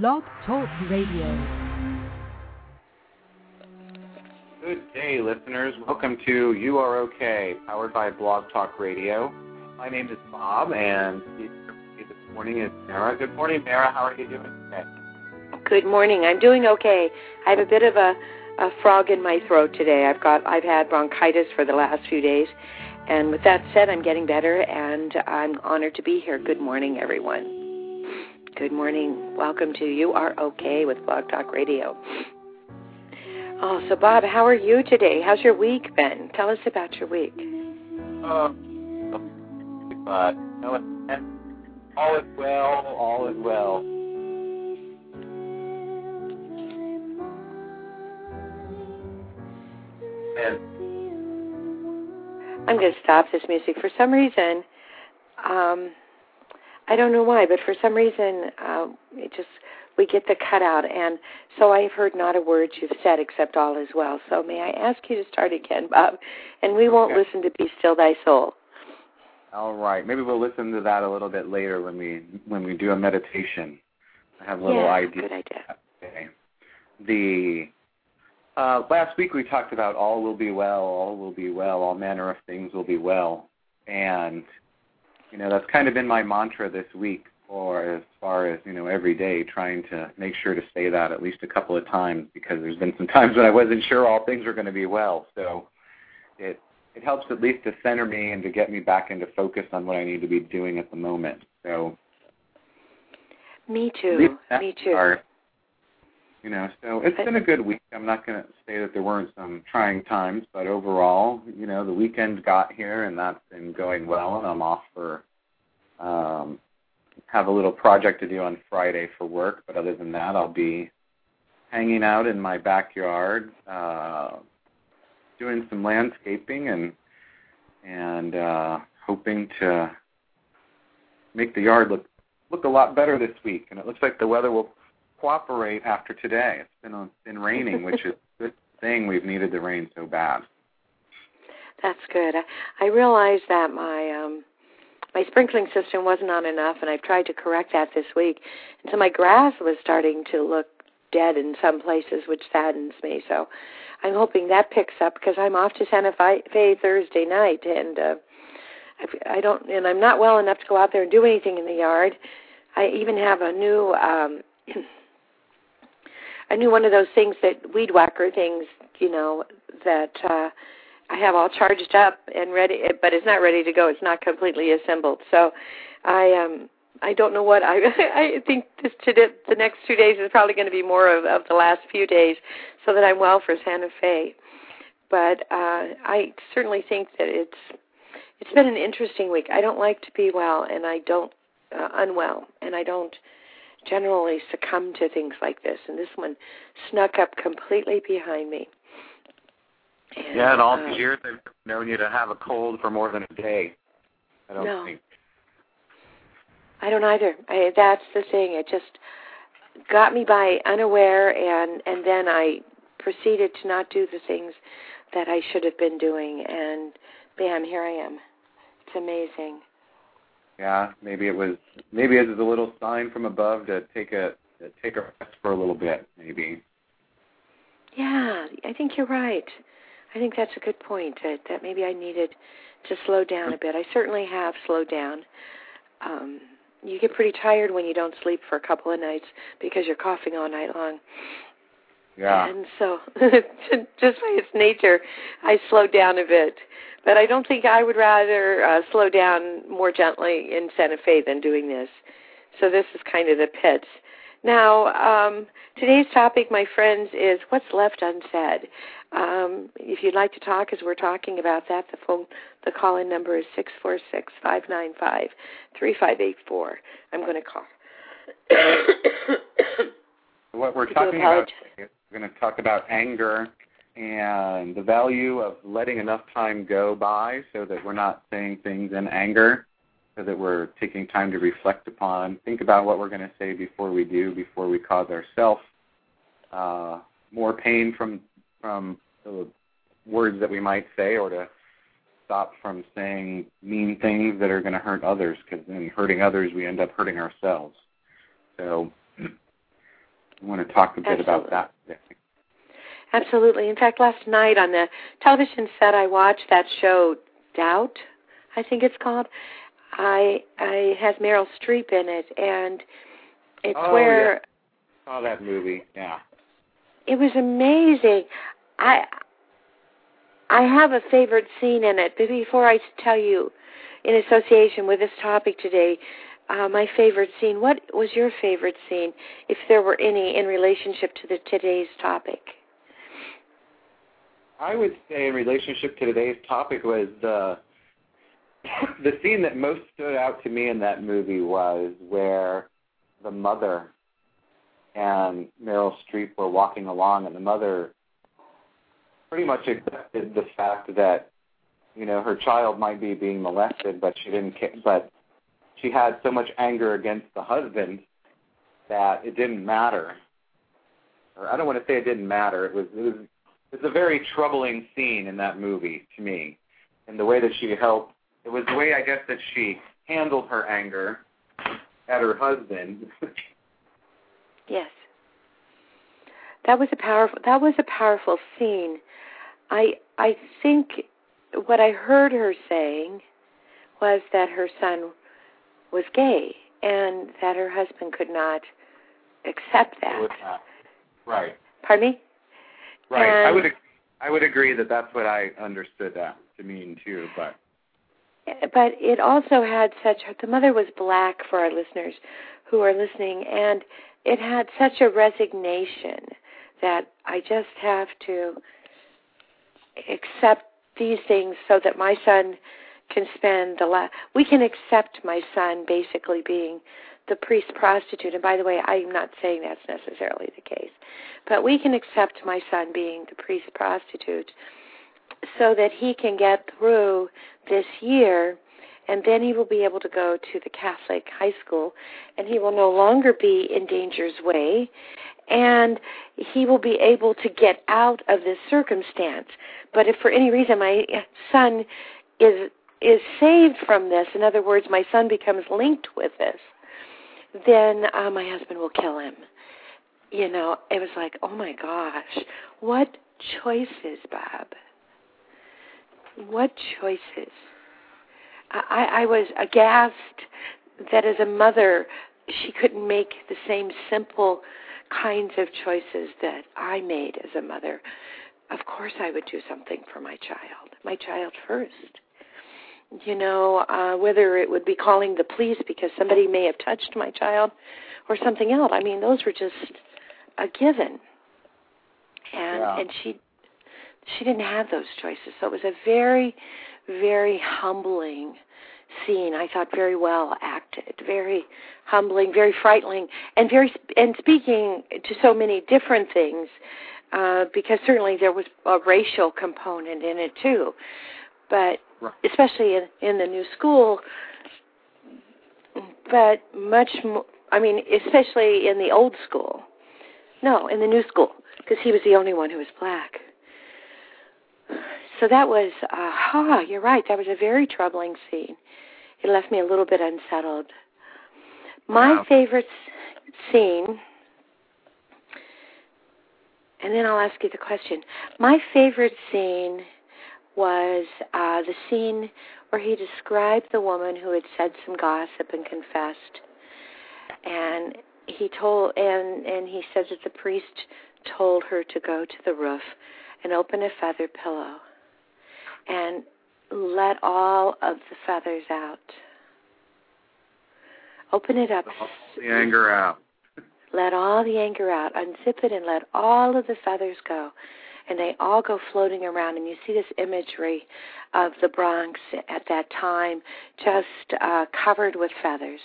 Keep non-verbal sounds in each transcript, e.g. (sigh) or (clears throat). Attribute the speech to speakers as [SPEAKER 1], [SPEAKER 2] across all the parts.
[SPEAKER 1] Blog Talk Radio.
[SPEAKER 2] Good day, listeners. Welcome to You Are Okay, powered by Blog Talk Radio. My name is Bob, and this morning is Mara. Good morning, Mara. How are you doing today?
[SPEAKER 3] Good morning. I'm doing okay. I have a bit of a, a frog in my throat today. I've got I've had bronchitis for the last few days, and with that said, I'm getting better, and I'm honored to be here. Good morning, everyone. Good morning. Welcome to You Are Okay with Blog Talk Radio. Oh, so Bob, how are you today? How's your week been? Tell us about your week.
[SPEAKER 2] Uh, but no, all is well. All is well. And
[SPEAKER 3] I'm going to stop this music for some reason. Um, I don't know why, but for some reason, uh, it just we get the cutout, and so I've heard not a word you've said except all is well. So may I ask you to start again, Bob? And we won't
[SPEAKER 2] Okay.
[SPEAKER 3] listen to "Be Still Thy Soul."
[SPEAKER 2] all right, maybe we'll listen to that a little bit later when we when we do a meditation. I have a little
[SPEAKER 3] yeah,
[SPEAKER 2] idea.
[SPEAKER 3] good idea.
[SPEAKER 2] Okay. The uh, last week we talked about all will be well, all will be well, all manner of things will be well, and you know that's kind of been my mantra this week, or as far as you know, every day trying to make sure to say that at least a couple of times because there's been some times when I wasn't sure all things were going to be well, so it it helps at least to center me and to get me back into focus on what I need to be doing at the moment. So
[SPEAKER 3] Me too. Me too.
[SPEAKER 2] part, you know, so it's been a good week. I'm not going to say that there weren't some trying times, but overall, you know, the weekend got here and that's been going well, and I'm off for um, have a little project to do on Friday for work. But other than that, I'll be hanging out in my backyard, uh, doing some landscaping and and uh, hoping to make the yard look look a lot better this week. And it looks like the weather will cooperate after today. It's been uh, been raining, which is good thing. We've needed the rain so bad.
[SPEAKER 3] That's good. I, I realized that my um my sprinkling system wasn't on enough and I've tried to correct that this week. And so my grass was starting to look dead in some places which saddens me. So I'm hoping that picks up because I'm off to Santa Fe Thursday night and uh I don't and I'm not well enough to go out there and do anything in the yard. I even have a new um (clears throat) a new one of those things that weed whacker things, you know, that uh I have all charged up and ready, but it's not ready to go. It's not completely assembled. So, I um I don't know what I (laughs) I think this today, the next two days is probably going to be more of, of the last few days, so that I'm well for Santa Fe. But uh, I certainly think that it's it's been an interesting week. I don't like to be well, and I don't uh, unwell, and I don't generally succumb to things like this. And this one snuck up completely behind me. And,
[SPEAKER 2] Yeah, and all
[SPEAKER 3] uh,
[SPEAKER 2] these years I've known you to have a cold for more than a day. I don't
[SPEAKER 3] No.
[SPEAKER 2] think.
[SPEAKER 3] I don't either. I, that's the thing. It just got me by unaware, and and then I proceeded to not do the things that I should have been doing, and bam, here I am. It's amazing.
[SPEAKER 2] Yeah, maybe it was. Maybe it was a little sign from above to take a to take a rest for a little bit. Maybe.
[SPEAKER 3] Yeah, I think you're right. I think that's a good point. That that maybe I needed to slow down a bit. I certainly have slowed down. Um, you get pretty tired when you don't sleep for a couple of nights because you're coughing all night long.
[SPEAKER 2] Yeah.
[SPEAKER 3] And so, (laughs) just by its nature, I slowed down a bit. But I don't think I would rather uh, slow down more gently in Santa Fe than doing this. So this is kind of the pits. Now, um, today's topic, my friends, is what's left unsaid. Um, if you'd like to talk as we're talking about that, the phone, the call-in number is six four six five nine five three five eight four. I'm going to call. (coughs)
[SPEAKER 2] What we're talking about we're going to talk about anger and the value of letting enough time go by so that we're not saying things in anger, so that we're taking time to reflect upon, think about what we're going to say before we do, before we cause ourselves uh, more pain from from the words that we might say, or to stop from saying mean things that are going to hurt others, because in hurting others, we end up hurting ourselves. So I want to talk a bit
[SPEAKER 3] Absolutely.
[SPEAKER 2] about that. today.
[SPEAKER 3] Absolutely. In fact, last night on the television set, I watched that show Doubt. I think it's called. I I has Meryl Streep in it, and it's
[SPEAKER 2] Oh,
[SPEAKER 3] where
[SPEAKER 2] Saw that movie. Yeah.
[SPEAKER 3] it was amazing. I I have a favorite scene in it, but before I tell you, in association with this topic today, uh, my favorite scene. What was your favorite scene, if there were any, in relationship to the today's topic?
[SPEAKER 2] I would say in relationship to today's topic was the the scene that most stood out to me in that movie was where the mother and Meryl Streep were walking along, and the mother pretty much accepted the fact that you know her child might be being molested, but she didn't care. But she had so much anger against the husband that it didn't matter. Or I don't want to say it didn't matter. It was it was it's a very troubling scene in that movie to me, and the way that she helped. It was the way I guess that she handled her anger at her husband. (laughs)
[SPEAKER 3] Yes. That was a powerful that was a powerful scene. I I think what I heard her saying was that her son was gay and that her husband could not accept that.
[SPEAKER 2] That. Right.
[SPEAKER 3] Pardon me?
[SPEAKER 2] Right. I would um, I would agree that that's what I understood that to mean too. But
[SPEAKER 3] but it also had such the mother was black for our listeners who are listening and it had such a resignation that I just have to accept these things so that my son can spend the last we can accept my son basically being the priest prostitute. And by the way I'm not saying that's necessarily the case. But we can accept my son being the priest prostitute so that he can get through this year and then he will be able to go to the Catholic high school and he will no longer be in danger's way and he will be able to get out of this circumstance. But if for any reason my son is is saved from this in other words my son becomes linked with this then uh, my husband will kill him you know it was like oh my gosh what choices bob what choices I, I was aghast that as a mother she couldn't make the same simple kinds of choices that I made as a mother. Of course I would do something for my child. My child first. You know, uh whether it would be calling the police because somebody may have touched my child or something else. I mean, those were just a given. And
[SPEAKER 2] Yeah.
[SPEAKER 3] and she she didn't have those choices. So it was a very very humbling scene. I thought very well acted, very humbling, very frightening, and very and speaking to so many different things. Uh, because certainly there was a racial component in it too, but
[SPEAKER 2] Right.
[SPEAKER 3] especially in, in the new school. But much more, I mean, especially in the old school. No, in the new school, because he was the only one who was black so that was aha uh, you're right that was a very troubling scene it left me a little bit unsettled my
[SPEAKER 2] Wow.
[SPEAKER 3] favorite scene and then i'll ask you the question my favorite scene was uh the scene where he described the woman who had said some gossip and confessed and he told and and he says that the priest told her to go to the roof and open a feather pillow and let all of the feathers out. Open it up.
[SPEAKER 2] all the anger out.
[SPEAKER 3] Let all the anger out. Unzip it and let all of the feathers go. And they all go floating around. And you see this imagery of the Bronx at that time just uh, covered with feathers.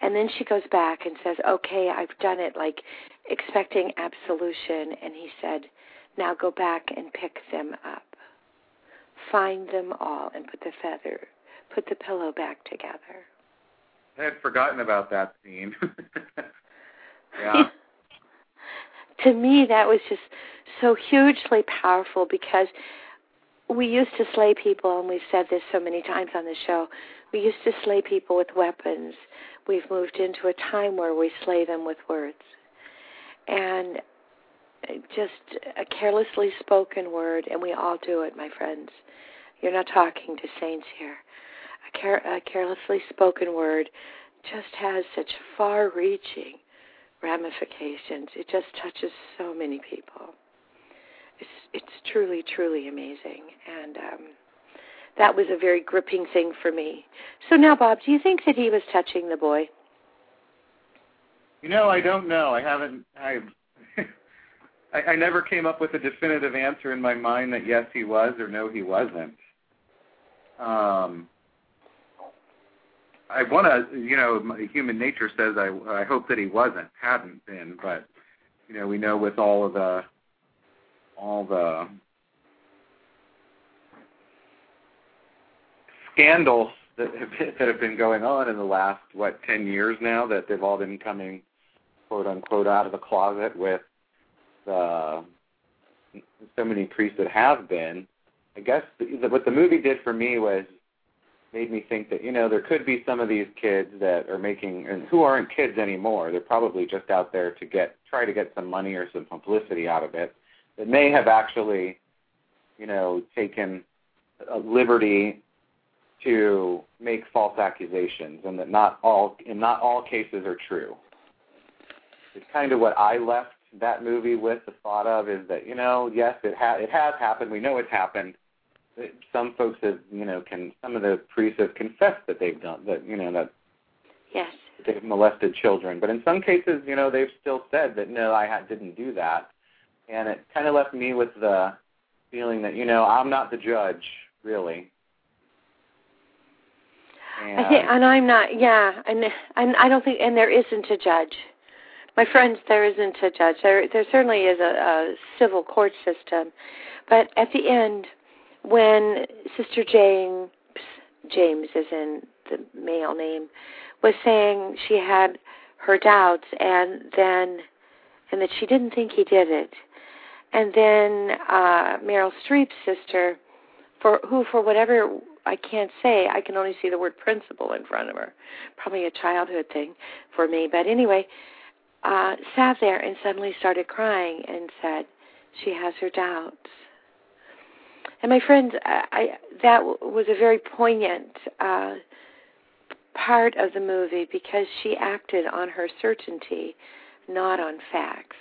[SPEAKER 3] And then she goes back and says, Okay, I've done it, like expecting absolution. And he said, Now go back and pick them up. Find them all and put the feather, put the pillow back together.
[SPEAKER 2] I had forgotten about that scene. (laughs) yeah. (laughs)
[SPEAKER 3] to me, that was just so hugely powerful because we used to slay people, and we've said this so many times on the show. We used to slay people with weapons. We've moved into a time where we slay them with words. and just a carelessly spoken word, and we all do it, my friends. You're not talking to saints here. A, care, a carelessly spoken word just has such far reaching ramifications. It just touches so many people. It's it's truly, truly amazing. And um that was a very gripping thing for me. So now Bob, do you think that he was touching the boy?
[SPEAKER 2] You know, I don't know. I haven't I (laughs) I, I never came up with a definitive answer in my mind that yes he was or no he wasn't. Um I want to, you know, human nature says I I hope that he wasn't, hadn't been, but you know, we know with all of the all the scandals that have that have been going on in the last what ten years now that they've all been coming quote unquote out of the closet with uh, so many priests that have been. I guess the, what the movie did for me was made me think that you know there could be some of these kids that are making and who aren't kids anymore. They're probably just out there to get try to get some money or some publicity out of it. That may have actually, you know, taken a liberty to make false accusations, and that not all in not all cases are true. It's kind of what I left that movie with the thought of is that you know yes it ha- it has happened we know it's happened some folks have you know can some of the priests have confessed that they've done that you know that
[SPEAKER 3] yes
[SPEAKER 2] they've molested children but in some cases you know they've still said that no I ha- didn't do that and it kind of left me with the feeling that you know I'm not the judge really and,
[SPEAKER 3] I think, and I'm not. Yeah, and and I don't think, and there isn't a judge. My friends, there isn't a judge. There, there certainly is a, a civil court system, but at the end, when Sister James, James is in the male name, was saying she had her doubts and then and that she didn't think he did it. And then uh Meryl Streep's sister for who for whatever I can't say, I can only see the word principal in front of her. Probably a childhood thing for me. But anyway, uh sat there and suddenly started crying and said she has her doubts and my friends, I, I that was a very poignant uh, part of the movie because she acted on her certainty, not on facts.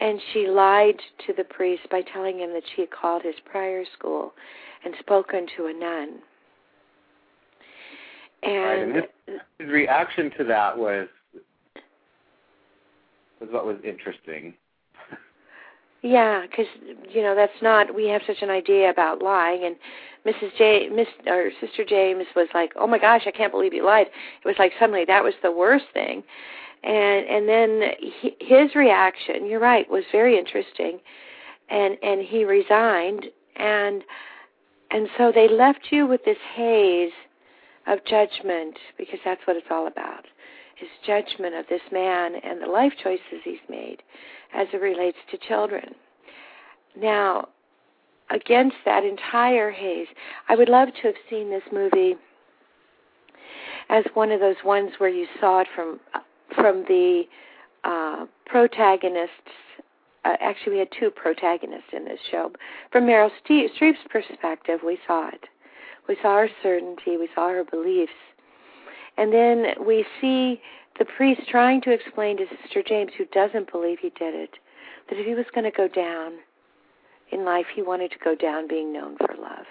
[SPEAKER 3] And she lied to the priest by telling him that she had called his prior school and spoken to a nun. And,
[SPEAKER 2] right, and his, his reaction to that was was what was interesting.
[SPEAKER 3] Yeah, because you know that's not. We have such an idea about lying, and Mrs. J, Miss or Sister James was like, "Oh my gosh, I can't believe you lied." It was like suddenly that was the worst thing, and and then he, his reaction, you're right, was very interesting, and and he resigned, and and so they left you with this haze of judgment because that's what it's all about, his judgment of this man and the life choices he's made as it relates to children. Now, against that entire haze, I would love to have seen this movie as one of those ones where you saw it from from the uh, protagonists. Uh, actually, we had two protagonists in this show. From Meryl Streep's perspective, we saw it. We saw her certainty. We saw her beliefs. And then we see the priest trying to explain to Sister James, who doesn't believe he did it, that if he was going to go down in life, he wanted to go down being known for love.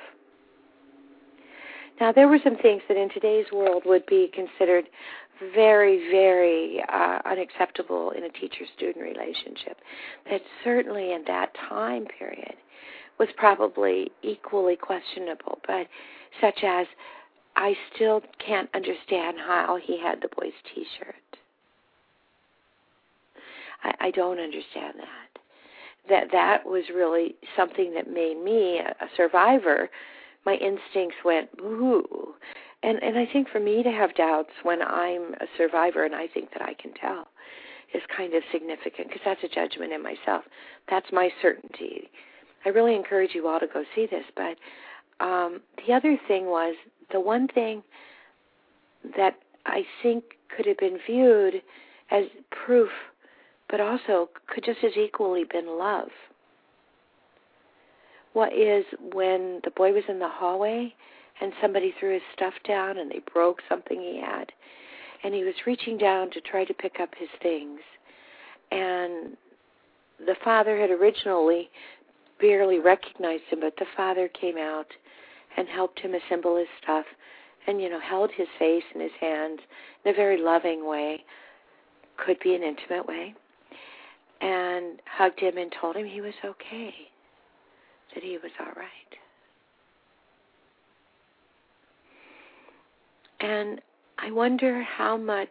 [SPEAKER 3] Now, there were some things that in today's world would be considered very, very uh, unacceptable in a teacher student relationship, that certainly in that time period was probably equally questionable, but such as I still can't understand how he had the boy's T-shirt. I, I don't understand that. That that was really something that made me a, a survivor. My instincts went ooh, and and I think for me to have doubts when I'm a survivor and I think that I can tell is kind of significant because that's a judgment in myself. That's my certainty. I really encourage you all to go see this, but um, the other thing was the one thing that I think could have been viewed as proof but also could just as equally been love. What is when the boy was in the hallway and somebody threw his stuff down and they broke something he had and he was reaching down to try to pick up his things and the father had originally barely recognized him but the father came out and helped him assemble his stuff and you know held his face in his hands in a very loving way could be an intimate way and hugged him and told him he was okay that he was all right. And i wonder how much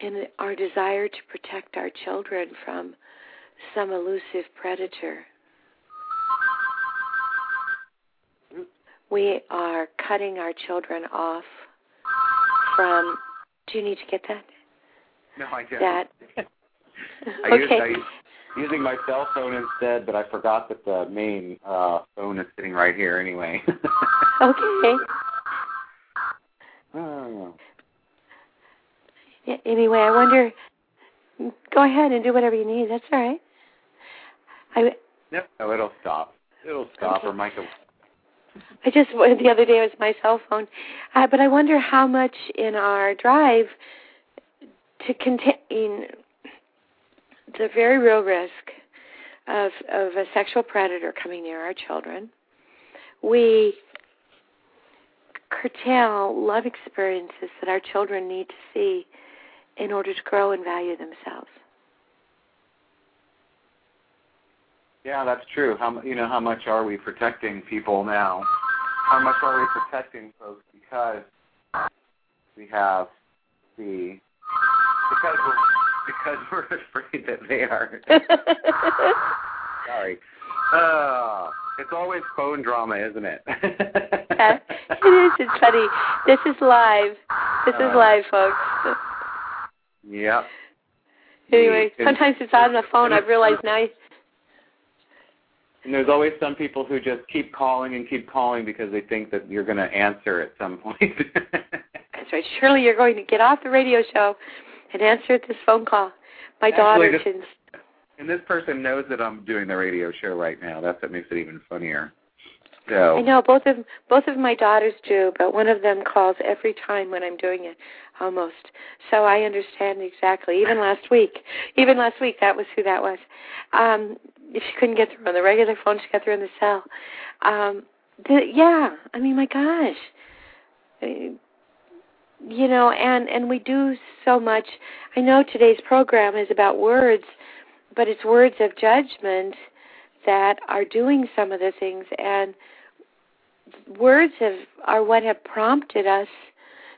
[SPEAKER 3] in our desire to protect our children from some elusive predator we are cutting our children off from. Do you need to get that?
[SPEAKER 2] No, I don't.
[SPEAKER 3] That.
[SPEAKER 2] I
[SPEAKER 3] okay.
[SPEAKER 2] used, I used, using my cell phone instead, but I forgot that the main uh, phone is sitting right here anyway. (laughs)
[SPEAKER 3] okay.
[SPEAKER 2] Oh.
[SPEAKER 3] Yeah, anyway, I wonder. Go ahead and do whatever you need. That's all right. I.
[SPEAKER 2] No, it'll stop. It'll stop,
[SPEAKER 3] Okay.
[SPEAKER 2] or Michael.
[SPEAKER 3] I just the other day it was my cell phone, uh, but I wonder how much in our drive to contain the very real risk of of a sexual predator coming near our children, we curtail love experiences that our children need to see in order to grow and value themselves.
[SPEAKER 2] Yeah, that's true. How mu- you know how much are we protecting people now? How much are we protecting folks because we have the because we're because we're (laughs) afraid that they are (laughs) sorry. Uh, it's always phone drama, isn't it? (laughs)
[SPEAKER 3] Yeah, it is. It's funny. This is live. This is
[SPEAKER 2] Uh,
[SPEAKER 3] live, folks.
[SPEAKER 2] Yep.
[SPEAKER 3] Anyway,
[SPEAKER 2] And-
[SPEAKER 3] sometimes it's on the phone. I've realized now.
[SPEAKER 2] And there's always some people who just keep calling and keep calling because they think that you're going to answer at some (laughs) point.
[SPEAKER 3] That's right. Surely you're going to get off the radio show and answer this phone call. My
[SPEAKER 2] Actually,
[SPEAKER 3] daughter can.
[SPEAKER 2] and this person knows that I'm doing the radio show right now. That's what makes it even funnier. So
[SPEAKER 3] I know both of both of my daughters do, but one of them calls every time when I'm doing it, almost. So I understand exactly. Even last week, even last week, that was who that was. Um, if she couldn't get through on the regular phone, she got through on the cell. Um, the, yeah, I mean, my gosh, Uh, you know, and and we do so much. I know today's program is about words, but it's words of judgment that are doing some of the things and words have are what have prompted us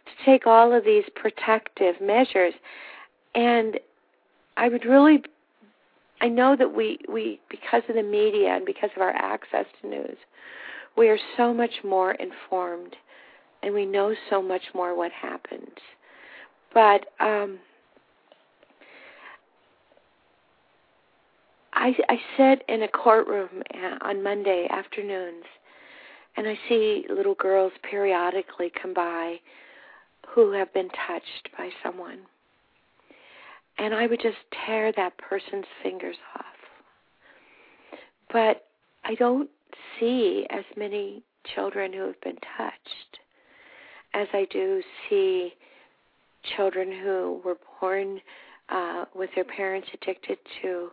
[SPEAKER 3] to take all of these protective measures and i would really i know that we we because of the media and because of our access to news we are so much more informed and we know so much more what happens but um I, I sit in a courtroom uh, on Monday afternoons, and I see little girls periodically come by who have been touched by someone. And I would just tear that person's fingers off. But I don't see as many children who have been touched as I do see children who were born uh, with their parents addicted to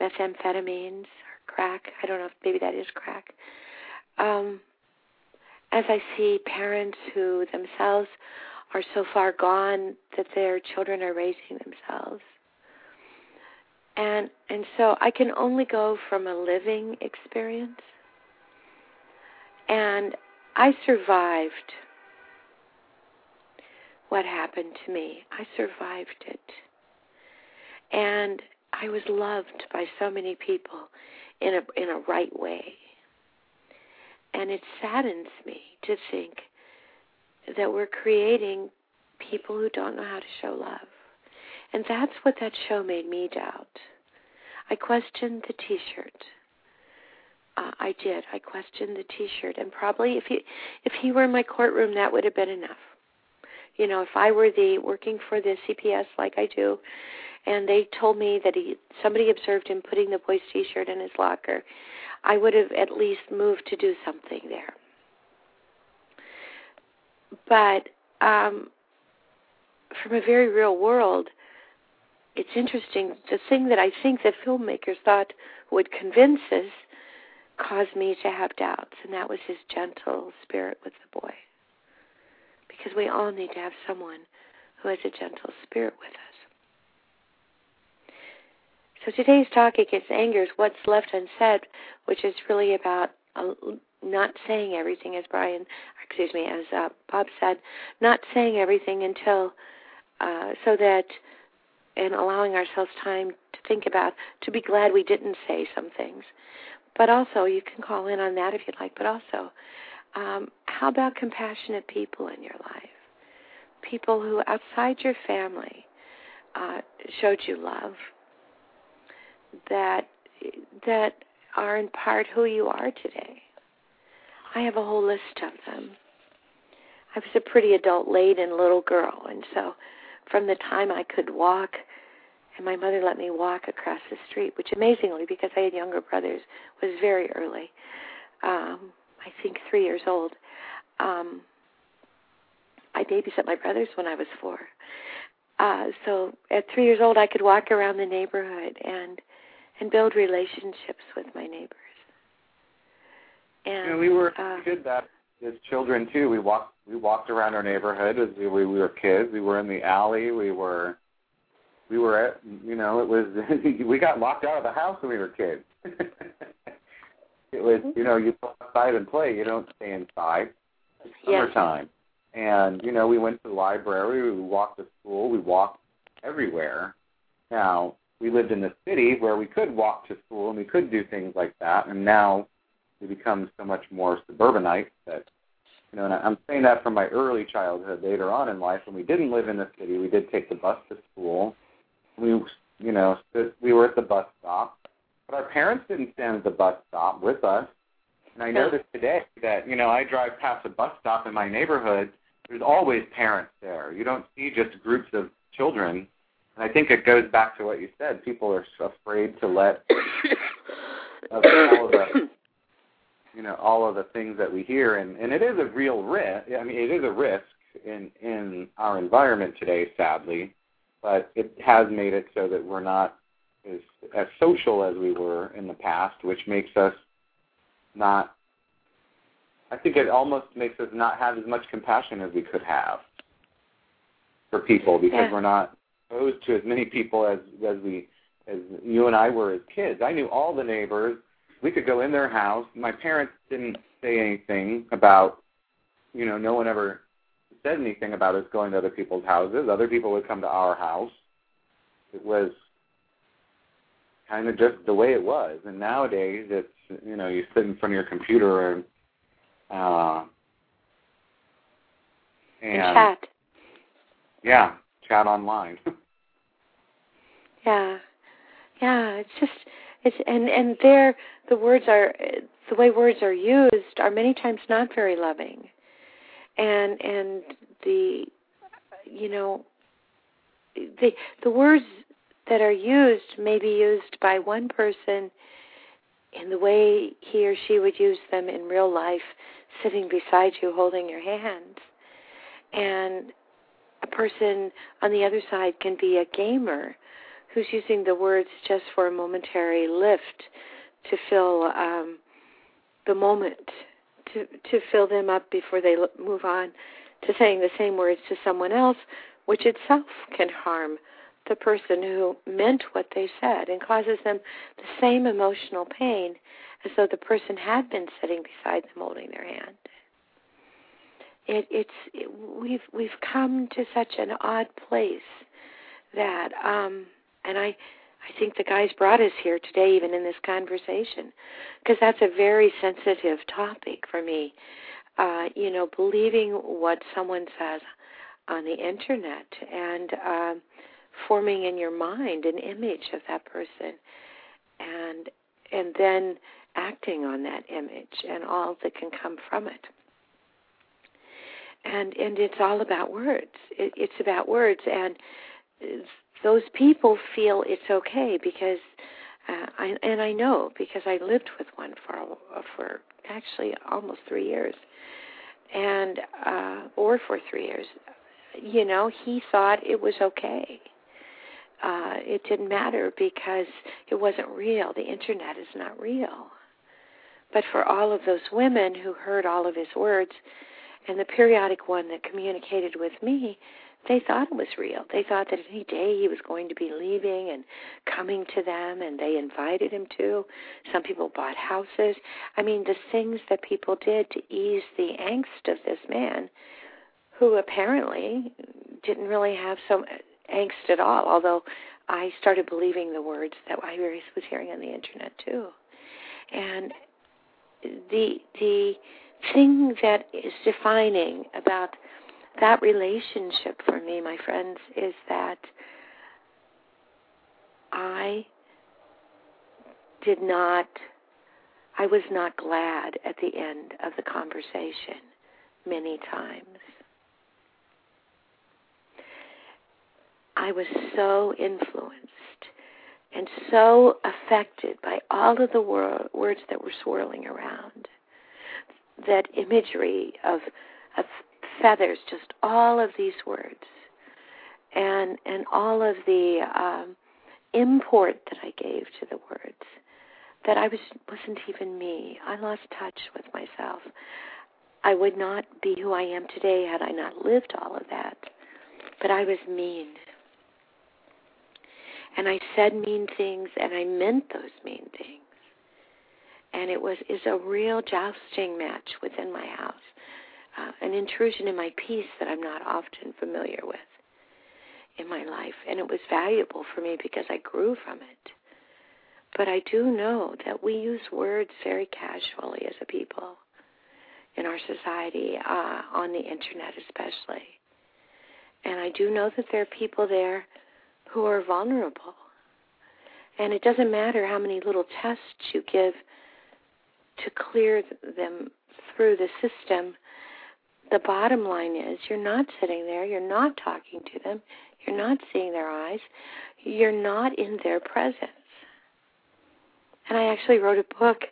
[SPEAKER 3] methamphetamines or crack. I don't know if maybe that is crack. Um, as I see parents who themselves are so far gone that their children are raising themselves. And and so I can only go from a living experience. And I survived what happened to me. I survived it. And I was loved by so many people in a in a right way. And it saddens me to think that we're creating people who don't know how to show love. And that's what that show made me doubt. I questioned the T-shirt. Uh, I did. I questioned the T-shirt, and probably if he if he were in my courtroom, that would have been enough. you know, if I were the working for the CPS like I do, and they told me that he somebody observed him putting the boy's T-shirt in his locker, I would have at least moved to do something there. But um, from a very real world, it's interesting. The thing that I think the filmmakers thought would convince us caused me to have doubts, and that was his gentle spirit with the boy. Because we all need to have someone who has a gentle spirit with us. So today's topic is angers, what's left unsaid, which is really about not saying everything, as Brian, excuse me, as uh, Bob said, not saying everything until, uh, so that, and allowing ourselves time to think about, to be glad we didn't say some things. But also, you can call in on that if you'd like, but also, um, how about compassionate people in your life? People who, outside your family, uh, showed you love, that that are in part who you are today. I have a whole list of them. I was a pretty adult laden little girl, and so from the time I could walk, and my mother let me walk across the street, which amazingly, because I had younger brothers, was very early. Um, I think three years old. Um, I babysat my brothers when I was four. Uh, so at three years old, I could walk around the neighborhood and and build relationships with my neighbors. And
[SPEAKER 2] you know, we were
[SPEAKER 3] uh,
[SPEAKER 2] did that as children too. We walked we walked around our neighborhood as we, we were kids. We were in the alley. We were we were at you know it was (laughs) we got locked out of the house when we were kids. (laughs) it was you know you go outside and play. You don't stay inside. It's summertime, and you know we went to the library. We walked to school. We walked everywhere. Now we lived in the city where we could walk to school and we could do things like that, and now we become so much more suburbanite that you know, and I'm saying that from my early childhood. Later on in life, when we didn't live in the city, we did take the bus to school. We, you know, we were at the bus stop, but our parents didn't stand at the bus stop with us. And I noticed today that you know I drive past a bus stop in my neighborhood. There's always parents there. You don't see just groups of children and I think it goes back to what you said. People are afraid to let (coughs) all of the, you know, all of the things that we hear, and and it is a real risk. I mean, it is a risk in in our environment today, sadly, but it has made it so that we're not as as social as we were in the past, which makes us not. I think it almost makes us not have as much compassion as we could have for people because
[SPEAKER 3] Yeah.
[SPEAKER 2] we're not exposed to as many people as as we as you and I were as kids. I knew all the neighbors. We could go in their house. My parents didn't say anything about, you know, no one ever said anything about us going to other people's houses. Other people would come to our house. It was kind of just the way it was. And nowadays, it's you know, you sit in front of your computer and uh, and
[SPEAKER 3] and chat.
[SPEAKER 2] yeah, chat online. (laughs)
[SPEAKER 3] Yeah, yeah. It's just it's and and there the words are the way words are used are many times not very loving, and and the you know the the words that are used may be used by one person in the way he or she would use them in real life, sitting beside you, holding your hand, and a person on the other side can be a gamer who's using the words just for a momentary lift to fill um, the moment, to to fill them up before they move on to saying the same words to someone else, which itself can harm the person who meant what they said and causes them the same emotional pain as though the person had been sitting beside them holding their hand. It, it's it, we've we've come to such an odd place that um and I I think the guys brought us here today even in this conversation because that's a very sensitive topic for me. Uh, you know, believing what someone says on the internet and um forming in your mind an image of that person and and then acting on that image and all that can come from it. And and it's all about words. It, it's about words, and those people feel it's okay because uh, I and I know because I lived with one for for actually almost three years, and uh, or for three years. You know, he thought it was okay. Uh, it didn't matter because it wasn't real. The internet is not real. But for all of those women who heard all of his words, and the periodic one that communicated with me, they thought it was real. They thought that any day he was going to be leaving and coming to them, and they invited him to. Some people bought houses. I mean, the things that people did to ease the angst of this man, who apparently didn't really have some angst at all, although I started believing the words that I was hearing on the internet too. And the the thing that is defining about that relationship for me, my friends, is that I did not, I was not glad at the end of the conversation many times. I was so influenced and so affected by all of the wor- words that were swirling around. That imagery of, of feathers, just all of these words, and and all of the um, import that I gave to the words, that I was wasn't even me. I lost touch with myself. I would not be who I am today had I not lived all of that. But I was mean. And I said mean things and I meant those mean things. And it was is a real jousting match within my house uh, an intrusion in my peace that I'm not often familiar with in my life. And it was valuable for me because I grew from it. But I do know that we use words very casually as a people in our society, uh, on the internet especially. And I do know that there are people there who are vulnerable. And it doesn't matter how many little tests you give to clear them through the system the bottom line is you're not sitting there, you're not talking to them, you're not seeing their eyes, you're not in their presence. And I actually wrote a book.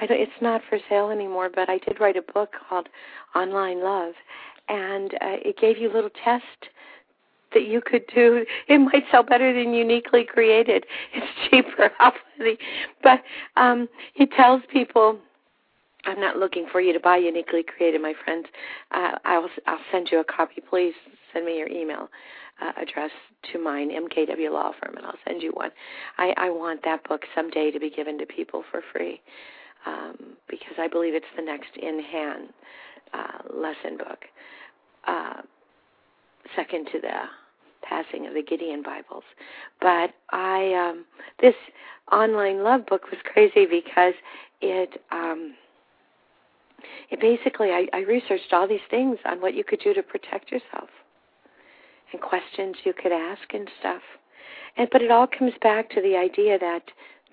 [SPEAKER 3] I don't, it's not for sale anymore, but I did write a book called Online Love, and uh, it gave you a little tests that you could do. (laughs) It might sell better than Uniquely Created. It's (laughs) cheaper, (laughs) obviously, but um, it tells people I'm not looking for you to buy Uniquely Created, my friends. Uh, I'll I'll send you a copy. Please send me your email uh, address to mine, MKW Law Firm, and I'll send you one. I, I want that book someday to be given to people for free um, because I believe it's the next in hand uh, lesson book, uh, second to the passing of the Gideon Bibles. But I um, this online love book was crazy because it. Um, it basically, I, I researched all these things on what you could do to protect yourself and questions you could ask and stuff. And but it all comes back to the idea that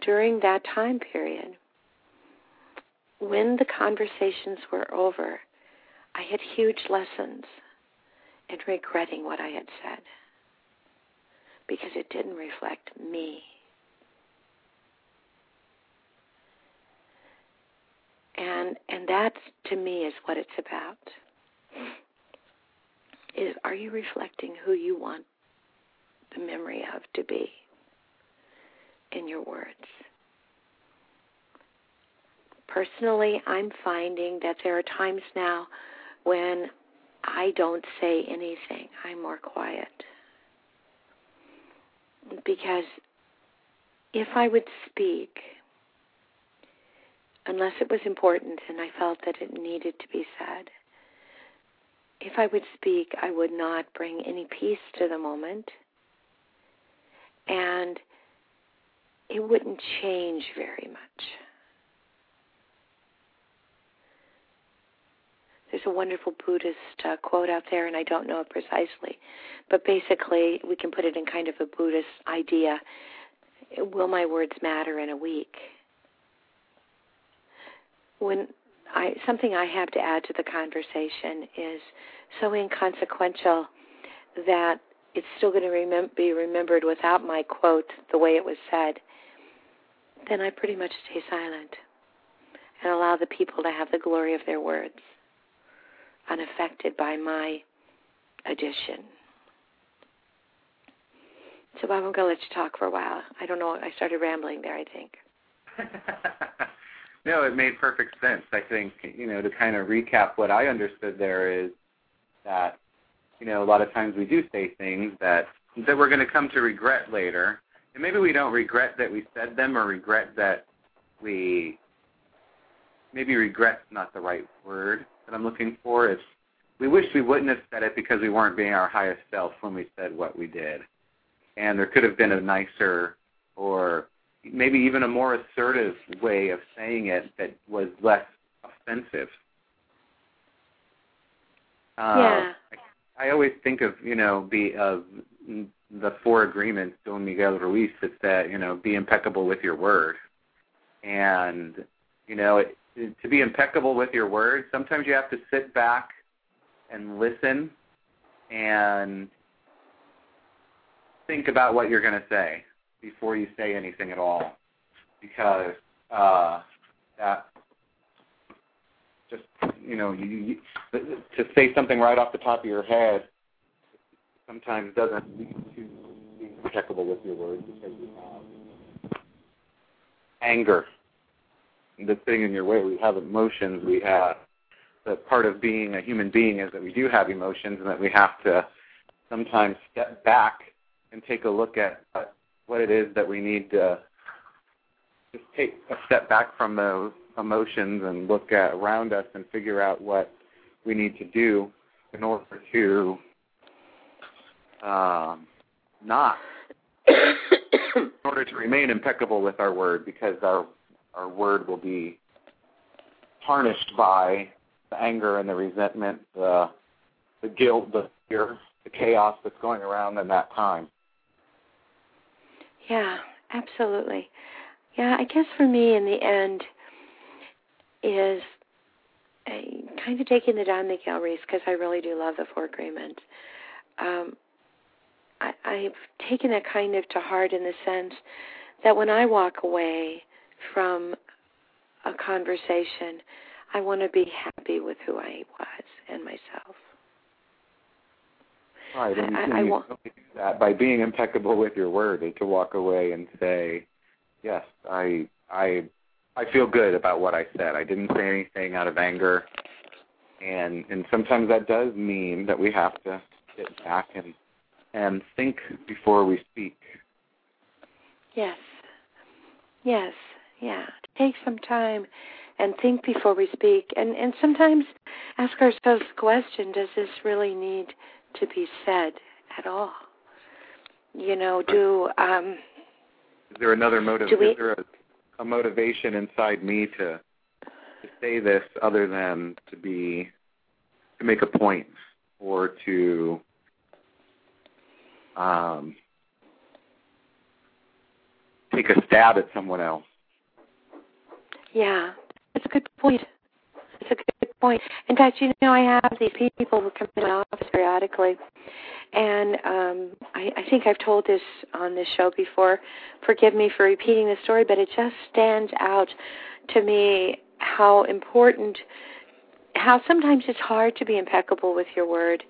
[SPEAKER 3] during that time period, when the conversations were over, I had huge lessons in regretting what I had said because it didn't reflect me. And and that to me is what it's about. Is are you reflecting who you want the memory of to be in your words? Personally i'm finding that there are times now when i don't say anything. I'm more quiet. Because if i would speak unless it was important and I felt that it needed to be said. If I would speak, I would not bring any peace to the moment, and it wouldn't change very much. There's a wonderful Buddhist uh, quote out there, and I don't know it precisely, but basically, we can put it in kind of a Buddhist idea. Will my words matter in a week? When I something I have to add to the conversation is so inconsequential that it's still going to remem- be remembered without my quote the way it was said, then I pretty much stay silent and allow the people to have the glory of their words, unaffected by my addition. So, Bob, I'm going to let you talk for a while. I don't know. I started rambling there, I think. (laughs)
[SPEAKER 2] no, it made perfect sense. I think, you know, to kind of recap what I understood there is that you know, a lot of times we do say things that that we're going to come to regret later, and maybe we don't regret that we said them or regret that we maybe regret's not the right word that I'm looking for. It's we wish we wouldn't have said it because we weren't being our highest self when we said what we did, and there could have been a nicer or maybe even a more assertive way of saying it that was less offensive.
[SPEAKER 3] Uh, yeah.
[SPEAKER 2] I always think of you know be of the four agreements Don Miguel Ruiz. It's that you know be impeccable with your word, and you know it, to be impeccable with your word. Sometimes you have to sit back and listen and think about what you're going to say before you say anything at all, because uh, that just you know you, you to say something right off the top of your head sometimes doesn't lead to being impeccable with your words because you have anger that's sitting in your way. We have emotions. We have the part of being a human being is that we do have emotions and that we have to sometimes step back and take a look at what it is that we need to just take a step back from those emotions and look at around us and figure out what we need to do in order to um, not (coughs) in order to remain impeccable with our word because our our word will be tarnished by the anger and the resentment, the the guilt, the fear, the chaos that's going around in that time.
[SPEAKER 3] Yeah, absolutely. Yeah, I guess for me in the end, is a, kind of taking the Don Miguel Ruiz because I really do love the Four Agreements. Um, I, I've taken that kind of to heart in the sense that when I walk away from a conversation, I want to be happy with who I was and myself.
[SPEAKER 2] Right, and,
[SPEAKER 3] I, I,
[SPEAKER 2] you
[SPEAKER 3] want
[SPEAKER 2] that by being impeccable with your word, and to walk away and say, "Yes, I I I feel good about what I said. I didn't say anything out of anger, and and sometimes that does mean that we have to sit back and and think before we speak.
[SPEAKER 3] Yes. Yes. Yeah. Take some time and think before we speak, and and sometimes ask ourselves the question: Does this really need to be said at all? You know, do um.
[SPEAKER 2] Is there another motive?
[SPEAKER 3] We,
[SPEAKER 2] is there a a motivation inside me to to say this other than to be to make a point or to um, take a stab at someone else.
[SPEAKER 3] Yeah, that's a good point. It's a good point. In fact, you know, I have these people who come to my office periodically, and um, I, I think I've told this on this show before. Forgive me for repeating the story, but it just stands out to me how important, how sometimes it's hard to be impeccable with your word,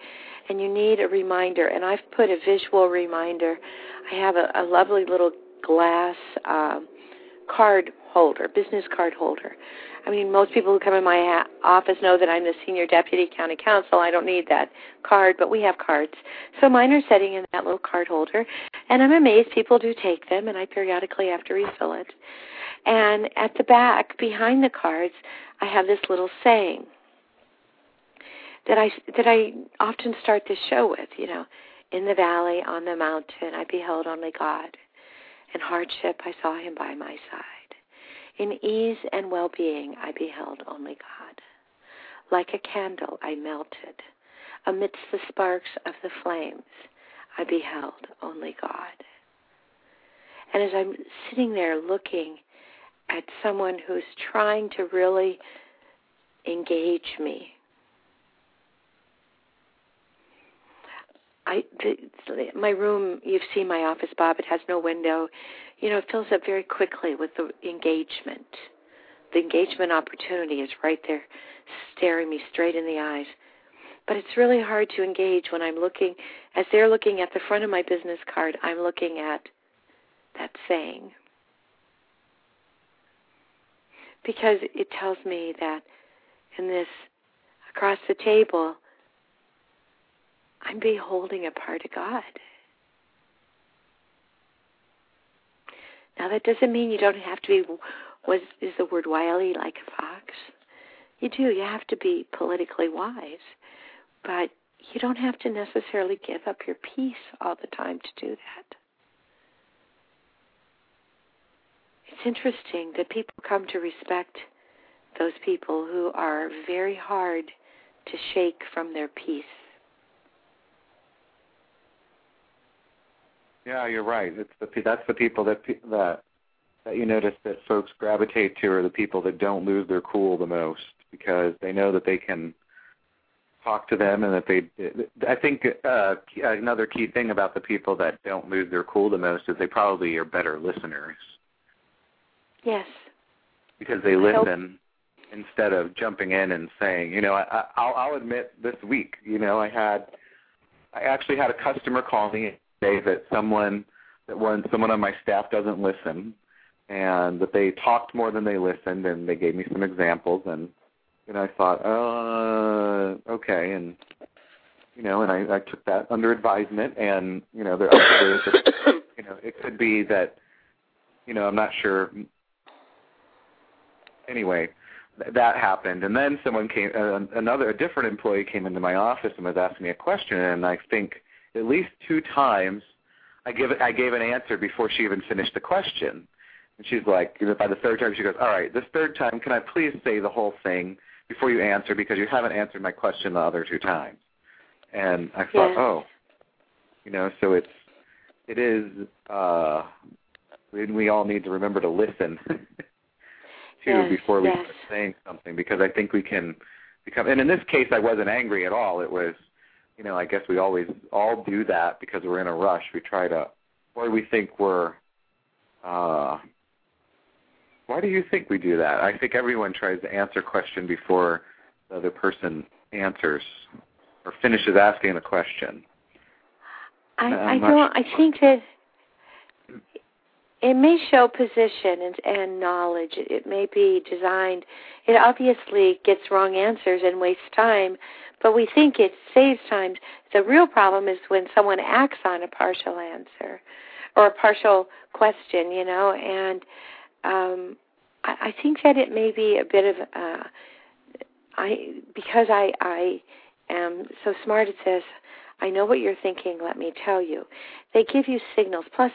[SPEAKER 3] and you need a reminder. And I've put a visual reminder. I have a, a lovely little glass um, card holder, business card holder. I mean, most people who come in my office know that I'm the senior deputy county counsel. I don't need that card, but we have cards. So mine are sitting in that little card holder, and I'm amazed people do take them, and I periodically have to refill it. And at the back, behind the cards, I have this little saying that I that I often start the show with. You know, in the valley, on the mountain, I beheld only God. In hardship, I saw Him by my side. In ease and well being I beheld only God. Like a candle I melted. Amidst the sparks of the flames I beheld only God. And as I'm sitting there looking at someone who's trying to really engage me. I the, my room. You've seen my office, Bob. It has no window. You know, it fills up very quickly with the engagement. The engagement opportunity is right there, staring me straight in the eyes. But it's really hard to engage when I'm looking, as they're looking at the front of my business card. I'm looking at that saying because it tells me that in this across the table I'm beholding a part of God. Now that doesn't mean you don't have to be was is the word wily like a fox. You do, you have to be politically wise. But you don't have to necessarily give up your peace all the time to do that. It's interesting that people come to respect those people who are very hard to shake from their peace.
[SPEAKER 2] Yeah, you're right. It's the that's the people that that that you notice that folks gravitate to are the people that don't lose their cool the most because they know that they can talk to them and that they I think uh another key thing about the people that don't lose their cool the most is they probably are better listeners.
[SPEAKER 3] Yes.
[SPEAKER 2] Because they listen instead of jumping in and saying, you know, I I'll I'll admit this week, you know, I had I actually had a customer call me say that someone that one someone on my staff doesn't listen and that they talked more than they listened and they gave me some examples and you know I thought uh okay. And you know and I, I took that under advisement and you know there you know it could be that you know I'm not sure. Anyway that happened. And then someone came uh, another a different employee came into my office and was asking me a question and I think at least two times I give I gave an answer before she even finished the question. And she's like, by the third time she goes, all right, this third time, can I please say the whole thing before you answer because you haven't answered my question the other two times. And I thought, oh, you know, so it's it is uh we, we all need to remember to listen (laughs) too
[SPEAKER 3] yes,
[SPEAKER 2] before we
[SPEAKER 3] yes.
[SPEAKER 2] start saying something because I think we can become and in this case I wasn't angry at all. It was you know, I guess we always all do that because we're in a rush. We try to, or we think we're. Uh, why do you think we do that? I think everyone tries to answer a question before the other person answers or finishes asking the question.
[SPEAKER 3] I, I don't. I think that it may show position and, and knowledge. It, it may be designed. It obviously gets wrong answers and wastes time, but we think it saves time. The real problem is when someone acts on a partial answer or a partial question, you know, and um, I, I think that it may be a bit of uh, I because I I am so smart at this. I know what you're thinking. Let me tell you. They give you signals. Plus,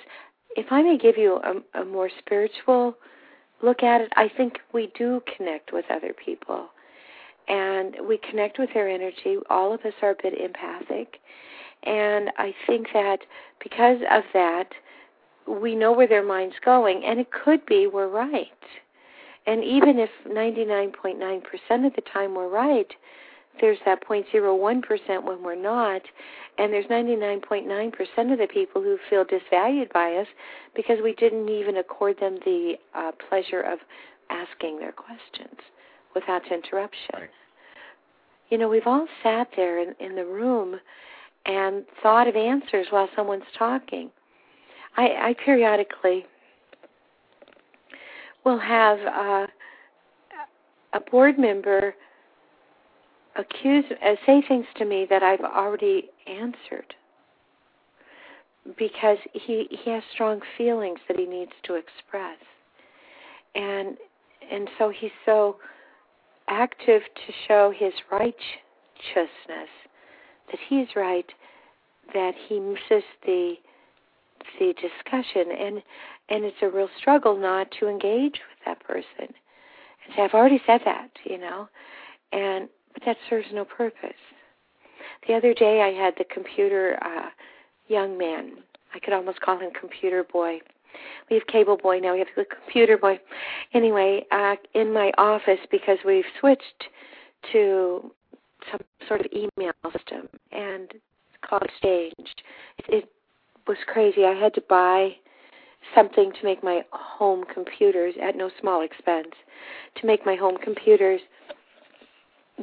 [SPEAKER 3] if I may give you a, a more spiritual look at it, I think we do connect with other people. And we connect with their energy. All of us are a bit empathic. And I think that because of that, we know where their mind's going. And it could be we're right. And even if 99.9% of the time we're right, there's that 0.01% when we're not, and there's 99.9% of the people who feel disvalued by us because we didn't even accord them the uh, pleasure of asking their questions without interruption.
[SPEAKER 2] Right.
[SPEAKER 3] You know, we've all sat there in, in the room and thought of answers while someone's talking. I, I periodically will have uh, a board member accuse uh, say things to me that I've already answered because he he has strong feelings that he needs to express and and so he's so active to show his righteousness that he's right that he misses the the discussion and and it's a real struggle not to engage with that person and say I've already said that you know and but that serves no purpose. The other day I had the computer uh, young man. I could almost call him computer boy. We have cable boy now. We have the computer boy. Anyway, uh, in my office because we've switched to some sort of email system, and it's called Exchange. It, it was crazy. I had to buy something to make my home computers at no small expense to make my home computers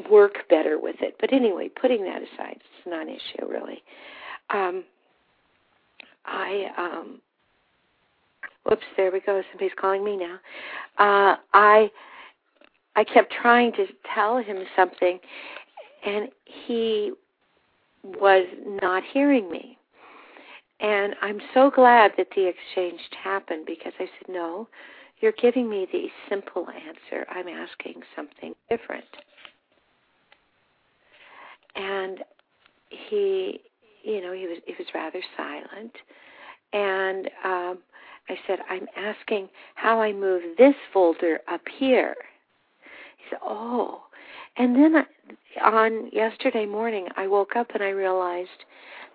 [SPEAKER 3] work better with it. But anyway, putting that aside, it's not an issue really. Um, I um, whoops, there we go. Somebody's calling me now. Uh, I I kept trying to tell him something, and he was not hearing me. And I'm so glad that the exchange happened because I said, No, you're giving me the simple answer. I'm asking something different. And he, you know, he was he was rather silent. And um, I said, I'm asking how I move this folder up here. He said, Oh. And then on yesterday morning, I woke up and I realized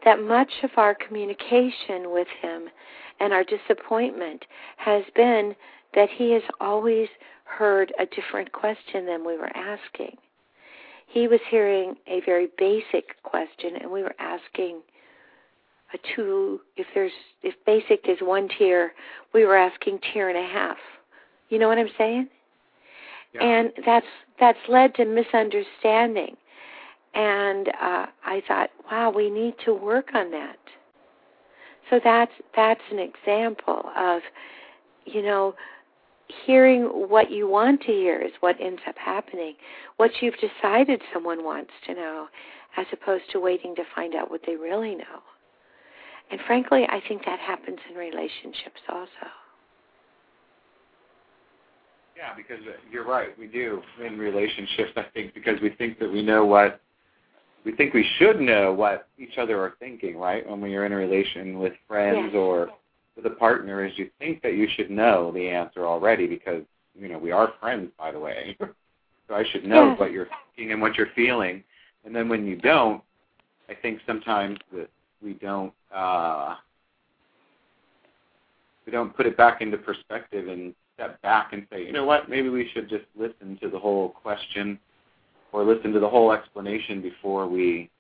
[SPEAKER 3] that much of our communication with him and our disappointment has been that he has always heard a different question than we were asking. He was hearing a very basic question, and we were asking a two. If there's if basic is one tier, we were asking tier and a half. You know what I'm saying?
[SPEAKER 2] Yeah.
[SPEAKER 3] And that's that's led to misunderstanding. And uh, I thought, wow, we need to work on that. So that's that's an example of, you know, hearing what you want to hear is what ends up happening. What you've decided someone wants to know, as opposed to waiting to find out what they really know. And frankly, I think that happens in relationships also.
[SPEAKER 2] Yeah, because uh, you're right. We do in relationships. I think because we think that we know what we think we should know what each other are thinking, right? When we are in a relation with friends
[SPEAKER 3] yes.
[SPEAKER 2] or with a partner, is you think that you should know the answer already because you know we are friends, by the way. (laughs) so I should know
[SPEAKER 3] yes.
[SPEAKER 2] what you're thinking and what you're feeling. And then when you don't, I think sometimes that we don't uh, we don't put it back into perspective and step back and say, you know what, maybe we should just listen to the whole question or listen to the whole explanation before we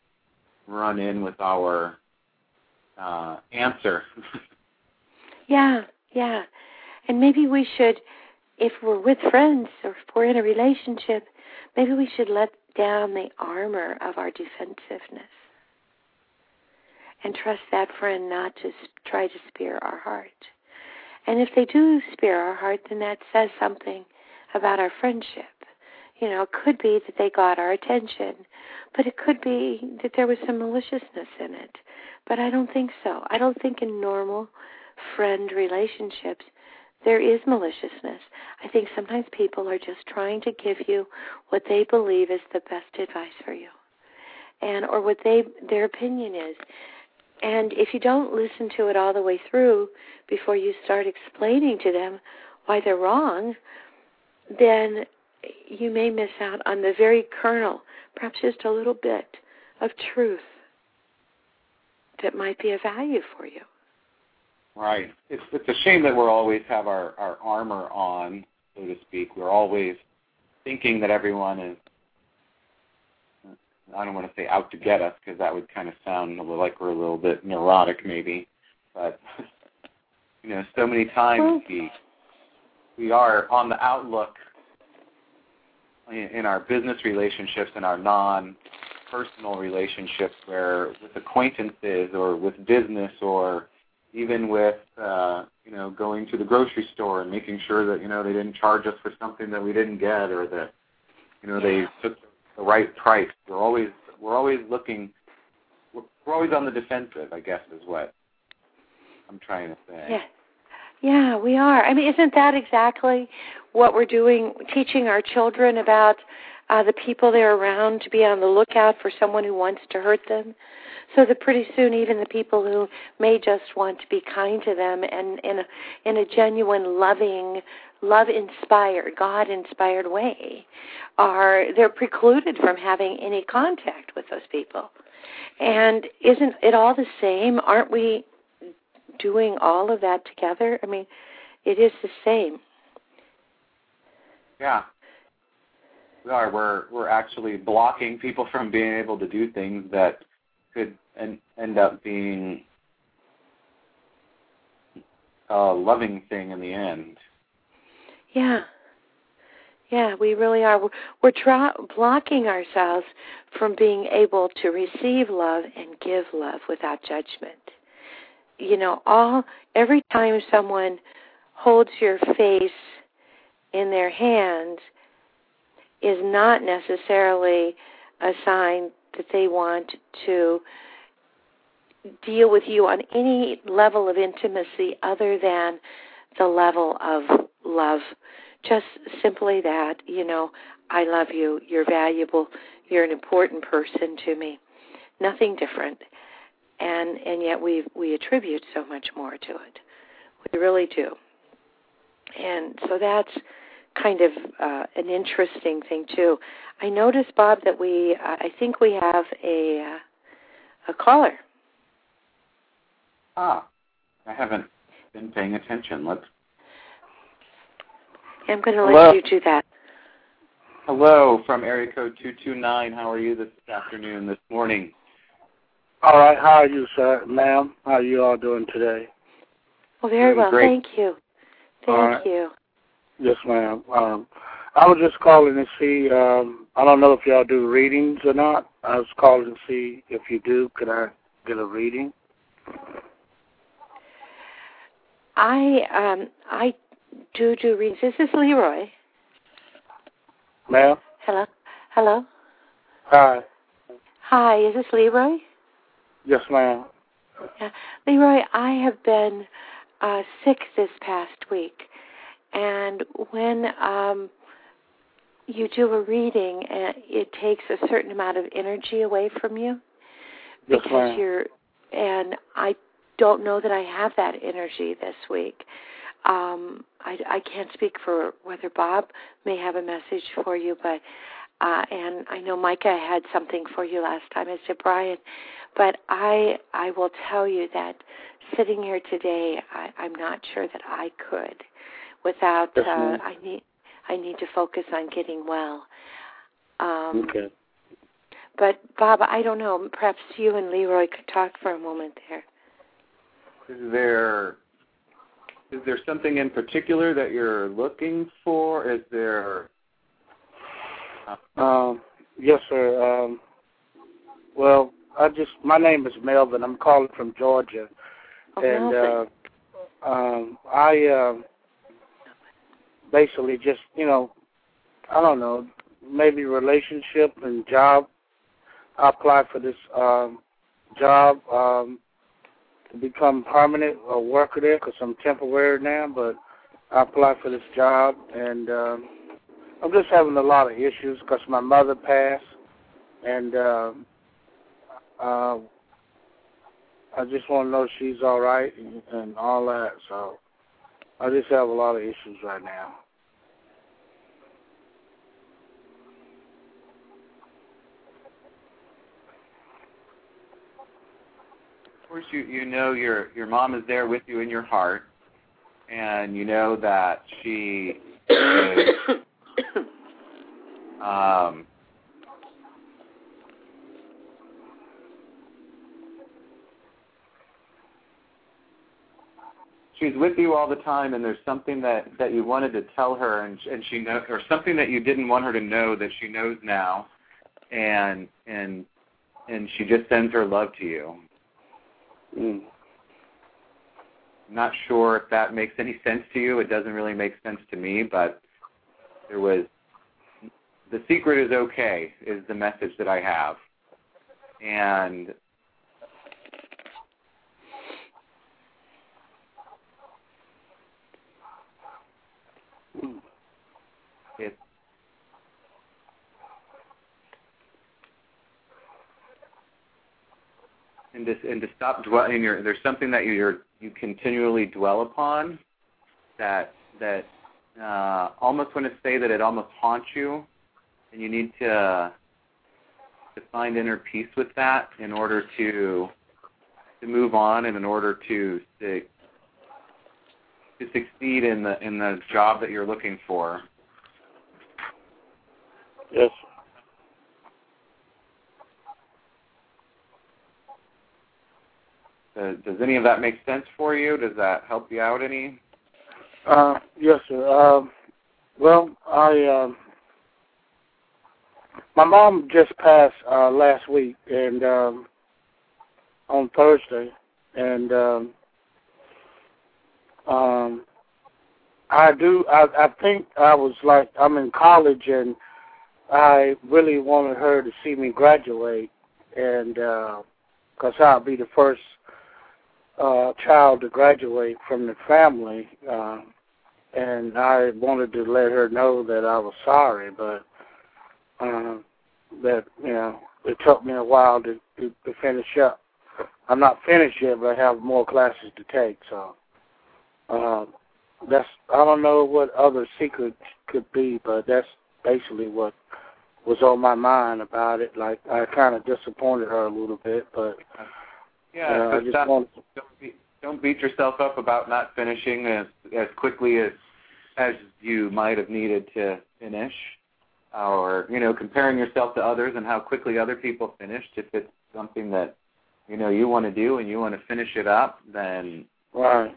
[SPEAKER 2] run in with our uh, answer. (laughs)
[SPEAKER 3] yeah, yeah. And maybe we should, if we're with friends or if we're in a relationship, maybe we should let down the armor of our defensiveness and trust that friend not to try to spear our heart. And if they do spear our heart, then that says something about our friendship. You know, it could be that they got our attention, but it could be that there was some maliciousness in it. But I don't think so. I don't think in normal friend relationships there is maliciousness. I think sometimes people are just trying to give you what they believe is the best advice for you. And or what they their opinion is. And if you don't listen to it all the way through before you start explaining to them why they're wrong, then you may miss out on the very kernel, perhaps just a little bit of truth that might be of value for you.
[SPEAKER 2] Right. It's it's a shame that we're always have our, our armor on, so to speak. We're always thinking that everyone is I don't want to say out to get us because that would kind of sound like we're a little bit neurotic maybe. But (laughs) you know, so many times we we are on the outlook in our business relationships and our non personal relationships where with acquaintances or with business or even with uh, you know going to the grocery store and making sure that you know they didn't charge us for something that we didn't get or that you know they took the right price. We're always we're always looking. We're, we're always on the defensive. I guess is what I'm trying to say.
[SPEAKER 3] Yeah. Yeah, we are. I mean, isn't that exactly what we're doing, teaching our children about uh, the people they're around to be on the lookout for someone who wants to hurt them? So that pretty soon, even the people who may just want to be kind to them and in a, in a genuine, loving, love-inspired, God-inspired way, are they're precluded from having any contact with those people. And isn't it all the same? Aren't we doing all of that together? I mean, it is the same.
[SPEAKER 2] Yeah. we are. We're we're actually blocking people from being able to do things that could en- end up being a loving thing in the end.
[SPEAKER 3] Yeah. Yeah, we really are. We're, we're tra- blocking ourselves from being able to receive love and give love without judgment. You know, all every time someone holds your face in their hands is not necessarily a sign that they want to deal with you on any level of intimacy other than the level of love. Just simply that, you know, I love you, you're valuable, you're an important person to me. Nothing different. And and yet we we attribute so much more to it. We really do. And so that's kind of uh, an interesting thing too. I noticed, Bob, that we uh, I think we have a uh, a caller.
[SPEAKER 2] Ah, I haven't been paying attention. Let's.
[SPEAKER 3] I'm going to
[SPEAKER 2] Hello.
[SPEAKER 3] let you do that.
[SPEAKER 2] Hello from area code two two nine. How are you this afternoon, this morning?
[SPEAKER 4] All right. How are you, sir, ma'am? How are you all doing today?
[SPEAKER 3] Well, very
[SPEAKER 2] Doing
[SPEAKER 3] well.
[SPEAKER 2] great.
[SPEAKER 3] Thank you. Thank
[SPEAKER 4] All right.
[SPEAKER 3] you.
[SPEAKER 4] Yes, ma'am. Um, I was just calling to see. Um, I don't know if y'all do readings or not. I was calling to see if you do. Could I get a reading?
[SPEAKER 3] I um I do do reads. This is Leroy.
[SPEAKER 4] Ma'am.
[SPEAKER 3] Hello. Hello.
[SPEAKER 4] Hi.
[SPEAKER 3] Hi. Is this Leroy?
[SPEAKER 4] Yes, ma'am.
[SPEAKER 3] Yeah. Leroy, I have been uh sick this past week, and when um you do a reading, uh, it takes a certain amount of energy away from you
[SPEAKER 4] Yes,
[SPEAKER 3] because
[SPEAKER 4] ma'am.
[SPEAKER 3] you're and I don't know that I have that energy this week. Um, I, I can't speak for whether Bob may have a message for you, but uh, and I know Micah had something for you last time, as did Brian. But I I will tell you that sitting here today, I, I'm not sure that I could without. Uh. I need I need to focus on getting well. Um,
[SPEAKER 4] Okay.
[SPEAKER 3] but Bob, I don't know. Perhaps you and Leroy could talk for a moment there.
[SPEAKER 2] there is there something in particular that you're looking for? Is there
[SPEAKER 4] Um, yes, sir. Um, well, I just my name is Melvin. I'm calling from Georgia,
[SPEAKER 3] Oh,
[SPEAKER 4] and uh, um, I um, basically just you know, I don't know, maybe relationship and job. I applied for this um, job um, become permanent a worker there because I'm temporary now, but I applied for this job and. Um, I'm just having a lot of issues because my mother passed, and uh, uh, I just want to know she's all right and, and all that. So I just have a lot of issues right now.
[SPEAKER 2] Course you you know your your mom is there with you in your heart and you know that she is (coughs) um she's with you all the time and there's something that that you wanted to tell her and and she know or something that you didn't want her to know that she knows now and and and she just sends her love to you
[SPEAKER 4] Mm.
[SPEAKER 2] not sure if that makes any sense to you it doesn't really make sense to me but there was the secret is okay is the message that i have and
[SPEAKER 4] Mm.
[SPEAKER 2] it and to and to stop dwelling your there's something that you're you continually dwell upon that that uh almost want to say that it almost haunts you and you need to to find inner peace with that in order to to move on and in order to to, to succeed in the in the job that you're looking for
[SPEAKER 4] Yes.
[SPEAKER 2] Does, does any of that make sense for you? Does that help you out any?
[SPEAKER 4] Uh, yes, sir. Um, well, I um, my mom just passed uh, last week, and um, on Thursday, and um, um, I do. I, I think I was like I'm in college, and I really wanted her to see me graduate, and because uh, I'll be the first uh, child to graduate from the family, uh, and I wanted to let her know that I was sorry, but uh, that you know it took me a while to, to to finish up. I'm not finished yet, but I have more classes to take. So uh, that's I don't know what other secret could be, but that's basically what was on my mind about it. Like I kind of disappointed her a little bit, but
[SPEAKER 2] yeah,
[SPEAKER 4] uh,
[SPEAKER 2] don't,
[SPEAKER 4] want
[SPEAKER 2] don't, beat, don't beat yourself up about not finishing as as quickly as as you might have needed to finish, or you know, comparing yourself to others and how quickly other people finished. If it's something that you know you want to do and you want to finish it up, then
[SPEAKER 4] right.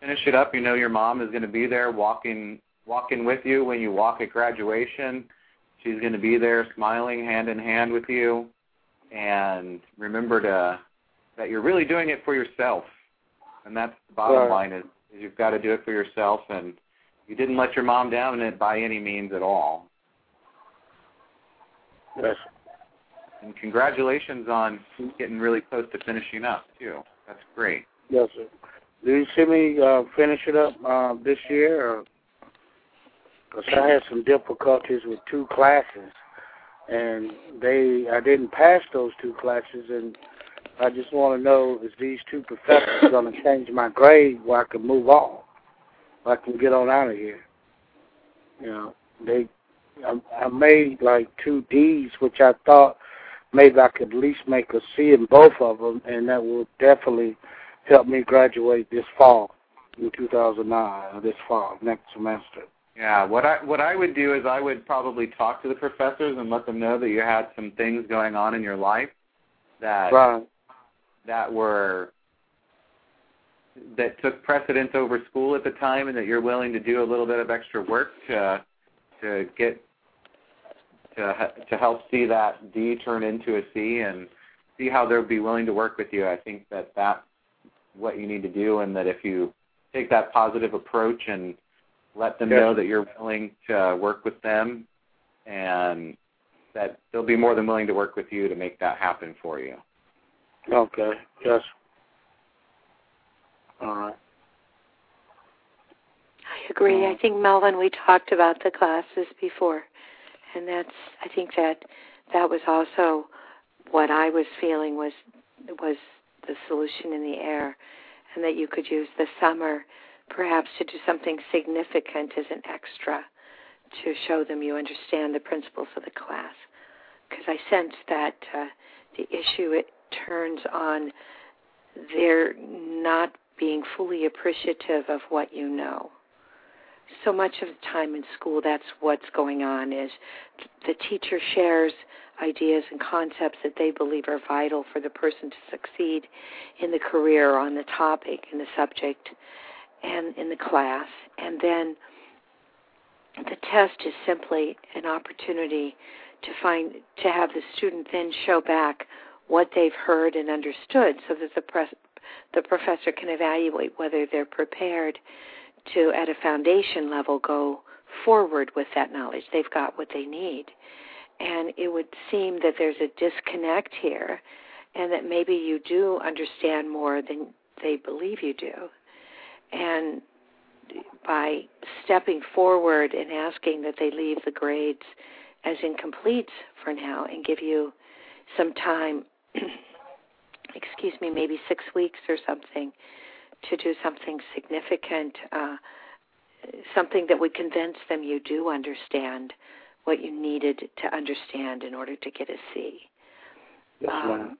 [SPEAKER 2] finish it up. You know your mom is going to be there walking walking with you when you walk at graduation. She's going to be there smiling hand in hand with you. And remember to that you're really doing it for yourself. And that's the bottom
[SPEAKER 4] right.
[SPEAKER 2] line is, is you've got to do it for yourself and you didn't let your mom down in it by any means at all.
[SPEAKER 4] Yes.
[SPEAKER 2] And congratulations on getting really close to finishing up too. That's great.
[SPEAKER 4] Yes, sir. Do you see me uh, finish it up uh, this year? Because I had some difficulties with two classes, and they I didn't pass those two classes, and I just want to know is these two professors going to change my grade where I can move on, where I can get on out of here? You know, they I, I made like two D's, which I thought maybe I could at least make a C in both of them, and that will definitely help me graduate this fall in 2009, or this fall, next semester.
[SPEAKER 2] Yeah, what I what I would do is I would probably talk to the professors and let them know that you had some things going on in your life that
[SPEAKER 4] Right.
[SPEAKER 2] That were that took precedence over school at the time and that you're willing to do a little bit of extra work to to get to to help see that D turn into a C and see how they'll be willing to work with you. I think that that's what you need to do and that if you take that positive approach and let them
[SPEAKER 4] Yes.
[SPEAKER 2] know that you're willing to work with them and that they'll be more than willing to work with you to make that happen for you.
[SPEAKER 4] Okay. Yes. All right.
[SPEAKER 3] I agree. I think Melvin, we talked about the classes before, and that's. I think that that was also what I was feeling was was the solution in the air, and that you could use the summer perhaps to do something significant as an extra to show them you understand the principles of the class. Because I sense that uh, the issue turns on their not being fully appreciative of what you know. So much of the time in school, that's what's going on. Is the teacher shares ideas and concepts that they believe are vital for the person to succeed in the career on the topic, in the subject, and in the class, and then the test is simply an opportunity to find to have the student then show back what they've heard and understood so that the press, the professor can evaluate whether they're prepared to at a foundation level go forward with that knowledge. They've got what they need. And it would seem that there's a disconnect here and that maybe you do understand more than they believe you do. And by stepping forward and asking that they leave the grades as incomplete for now and give you some time (clears throat) excuse me maybe 6 weeks or something to do something significant uh something that would convince them you do understand what you needed to understand in order to get a C.
[SPEAKER 4] Yes,
[SPEAKER 3] Um,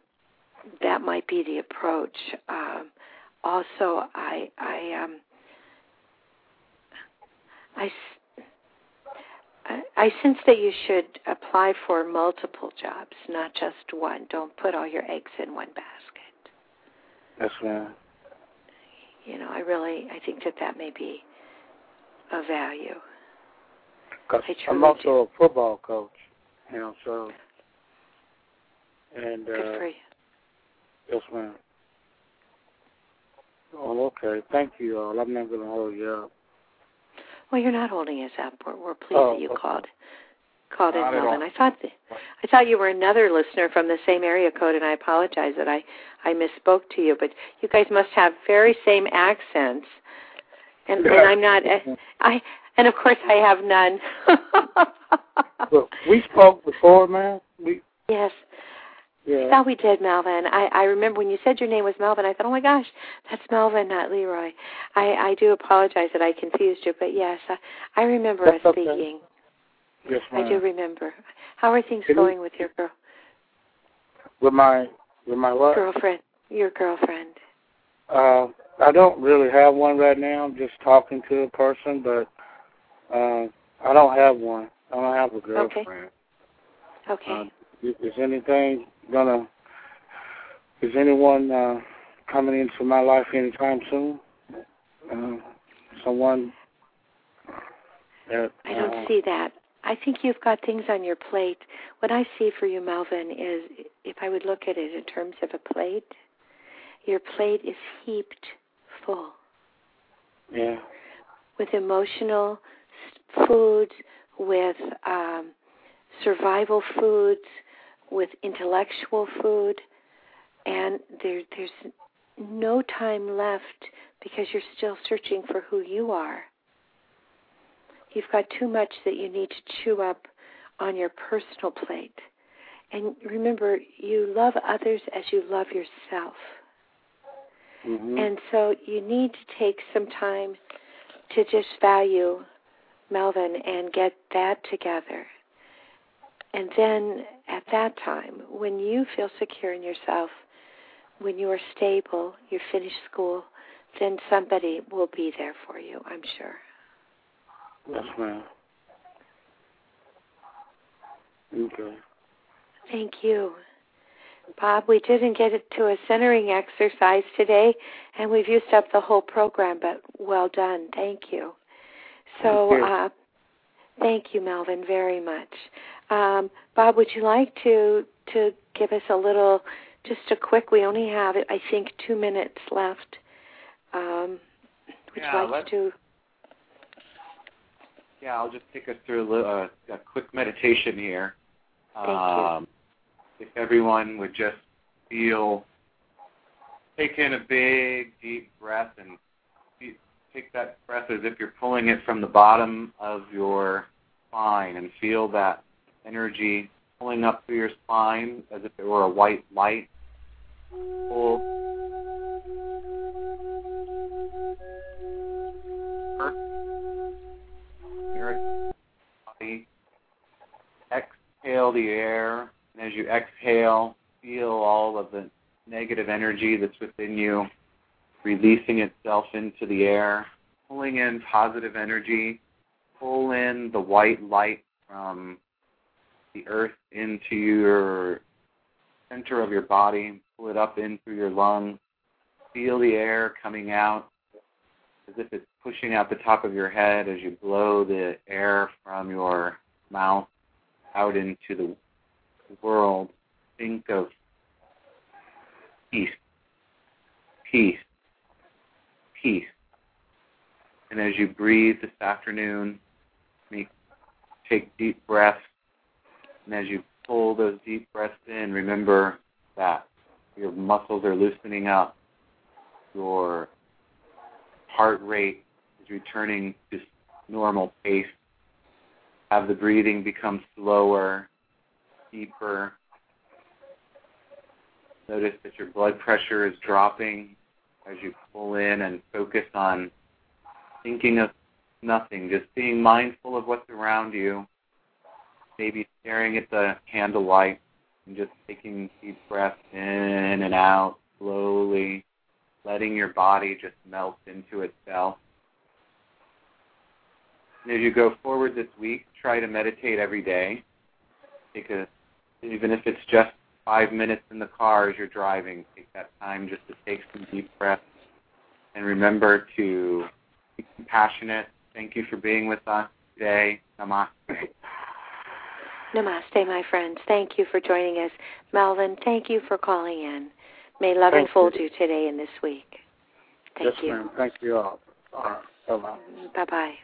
[SPEAKER 3] that might be the approach. Um, also, I I um, I, I- sense that you should apply for multiple jobs, not just one. Don't put all your eggs in one basket.
[SPEAKER 4] Yes, ma'am.
[SPEAKER 3] You know, I really, I think that that may be of value.
[SPEAKER 4] Cause I'm also
[SPEAKER 3] do.
[SPEAKER 4] a football coach, you know, so. And,
[SPEAKER 3] Good
[SPEAKER 4] uh,
[SPEAKER 3] for you.
[SPEAKER 4] yes, ma'am. Oh, okay. Thank you all. I'm not going to hold you up.
[SPEAKER 3] Well, you're not holding us up. We're, we're pleased
[SPEAKER 4] Oh,
[SPEAKER 3] that you
[SPEAKER 4] okay.
[SPEAKER 3] called called in,
[SPEAKER 2] Not at
[SPEAKER 3] Melvin. I thought that, I thought you were another listener from the same area code, and I apologize that I I misspoke to you. But you guys must have very same accents, and, and I'm not. Eh, I and of course I have none. (laughs)
[SPEAKER 4] Look, we spoke before, man. We,
[SPEAKER 3] yes, I
[SPEAKER 4] yeah.
[SPEAKER 3] thought we did, Melvin. I I remember when you said your name was Melvin. I thought, oh my gosh, that's Melvin, not Leroy. I I do apologize that I confused you, but yes, I, I remember
[SPEAKER 4] That's
[SPEAKER 3] us
[SPEAKER 4] okay.
[SPEAKER 3] speaking.
[SPEAKER 4] Yes, ma'am.
[SPEAKER 3] I do remember. How are things
[SPEAKER 4] Can you-
[SPEAKER 3] going with your girl
[SPEAKER 4] With my, with my what?
[SPEAKER 3] girlfriend? Your girlfriend.
[SPEAKER 4] Uh, I don't really have one right now. I'm just talking to a person, but uh, I don't have one. I don't have a girlfriend.
[SPEAKER 3] Okay.
[SPEAKER 4] Uh, is, anything gonna? Is anyone uh, coming into my life anytime soon? Uh, someone that
[SPEAKER 3] I don't
[SPEAKER 4] uh,
[SPEAKER 3] see that. I think you've got things on your plate. What I see for you, Melvin, is if I would look at it in terms of a plate, your plate is heaped full
[SPEAKER 4] Yeah.
[SPEAKER 3] with emotional foods, with um, survival foods, with intellectual food, and there, there's no time left because you're still searching for who you are. You've got too much that you need to chew up on your personal plate. And remember, you love others as you love yourself.
[SPEAKER 4] hmm
[SPEAKER 3] And so you need to take some time to just value Melvin and get that together. And then at that time, when you feel secure in yourself, when you are stable, you're finished school, then somebody will be there for you, I'm sure.
[SPEAKER 4] Yes, ma'am. Okay.
[SPEAKER 3] Thank you. Bob, we didn't get it to a centering exercise today, and we've used up the whole program, but well done. Thank you. So,
[SPEAKER 4] Thank you.
[SPEAKER 3] uh, thank you, Melvin, very much. Um, Bob, would you like to to give us a little, just a quick? We only have, I think, two minutes left. Um, would
[SPEAKER 2] Yeah,
[SPEAKER 3] you like to?
[SPEAKER 2] Yeah, I'll just take us through a, li- uh, a quick meditation here.
[SPEAKER 3] Thank you.
[SPEAKER 2] um, If everyone would just feel, take in a big, deep breath and take that breath as if you're pulling it from the bottom of your spine and feel that energy pulling up through your spine as if it were a white light. Pull. Exhale the air, and as you exhale, feel all of the negative energy that's within you releasing itself into the air, pulling in positive energy, pull in the white light from the earth into your center of your body, pull it up in through your lungs, feel the air coming out as if it's pushing out the top of your head as you blow the air from your mouth out into the world. Think of peace, peace, peace. And as you breathe this afternoon, make, take deep breaths. And as you pull those deep breaths in, remember that your muscles are loosening up. Your heart rate is returning to normal pace. Have the breathing become slower, deeper. Notice that your blood pressure is dropping as you pull in and focus on thinking of nothing, just being mindful of what's around you. Maybe staring at the candlelight and just taking deep breaths in and out slowly, letting your body just melt into itself. And as you go forward this week, try to meditate every day. take a, even if it's just five minutes in the car as you're driving, take that time just to take some deep breaths. And remember to be compassionate. Thank you for being with us today. Namaste. (laughs)
[SPEAKER 3] Namaste, my friends. Thank you for joining us. Melvin, thank you for calling in. May love
[SPEAKER 4] Thank
[SPEAKER 3] enfold
[SPEAKER 4] you.
[SPEAKER 3] you today and this week. Thank
[SPEAKER 4] yes,
[SPEAKER 3] you.
[SPEAKER 4] ma'am. Thank you all. All right. Bye-bye.
[SPEAKER 3] Bye bye.